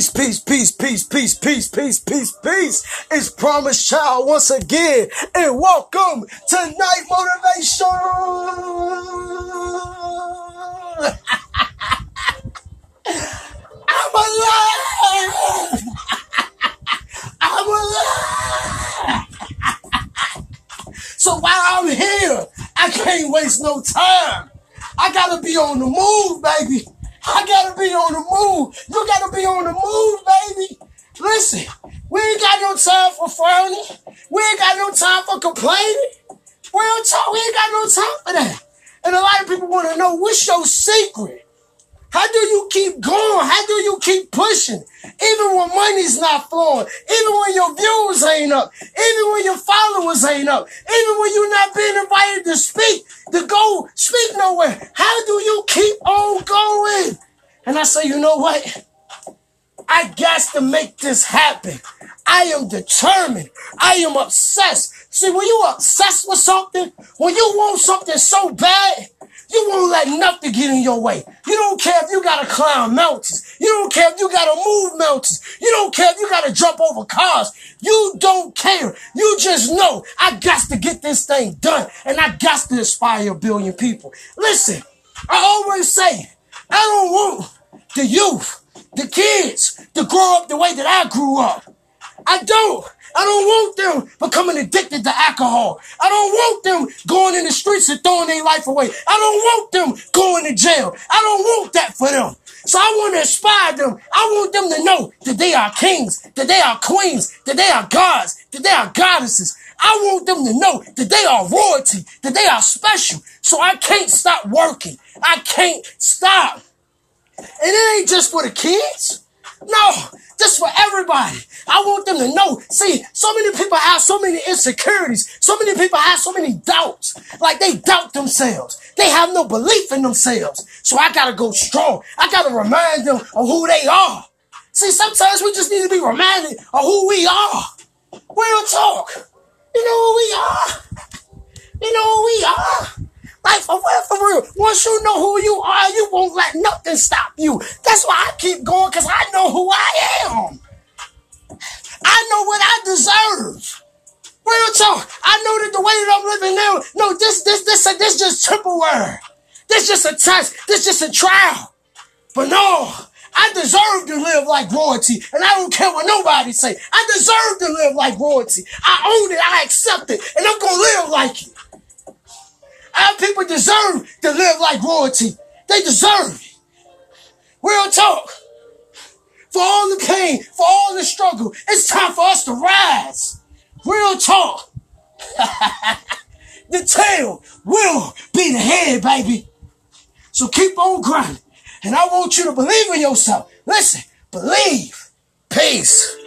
Peace, peace, peace, peace, peace, peace, peace, peace, peace. It's Promise Child once again. And welcome to Night Motivation. I'm alive. I'm alive. So while I'm here, I can't waste no time. I gotta be on the move, baby. I gotta be on the move. You gotta be on the move, baby. Listen, we ain't got no time for frowning. We ain't got no time for complaining. Real talk, we ain't got no time for that. And a lot of people want to know what's your secret? How do you keep going? How do you keep pushing? Even when money's not flowing, even when your views ain't up, even when your followers ain't up, even when you're not being invited to speak, to go speak How do you keep on going? And I say, you know what? I got to make this happen. I am determined. I am obsessed. See, when you obsessed with something, when you want something so bad, you won't let nothing get in your way. You don't care if you gotta climb mountains. You don't care if you gotta move mountains. You don't care if you gotta jump over cars. You don't care. You just know I got to get this thing done and I got to inspire a billion people. Listen, I always say, I don't want the youth, the kids to grow up the way that I grew up. I don't. I don't want them becoming addicted to alcohol. I don't want them going in the streets and throwing their life away. I don't want them going to jail. I don't want that for them. So I want to inspire them. I want them to know that they are kings, that they are queens, that they are gods, that they are goddesses. I want them to know that they are royalty, that they are special. So I can't stop working. I can't stop. And it ain't just for the kids. No, just for everybody. I want them to know. See, so many people have so many insecurities. So many people have so many doubts. Like they doubt themselves. They have no belief in themselves. So I gotta go strong. I gotta remind them of who they are. See, sometimes we just need to be reminded of who we are. Real talk. You know who we are. You know who we are. Like for real, for real. Once you know who you are, you won't let nothing stop you. That's why I keep going, because I know who I am. I know what I deserve. Real talk. I know that the way that I'm living now, no, this, this, this, this just temporary. This just a test. This just a trial. But no, I deserve to live like royalty, and I don't care what nobody say. I deserve to live like royalty. I own it. I accept it, and I'm gonna live like it. Our people deserve to live like royalty. They deserve it. Real talk. For all the pain, for all the struggle, it's time for us to rise. Real talk. the tail will be the head, baby. So keep on grinding. And I want you to believe in yourself. Listen, believe. Peace.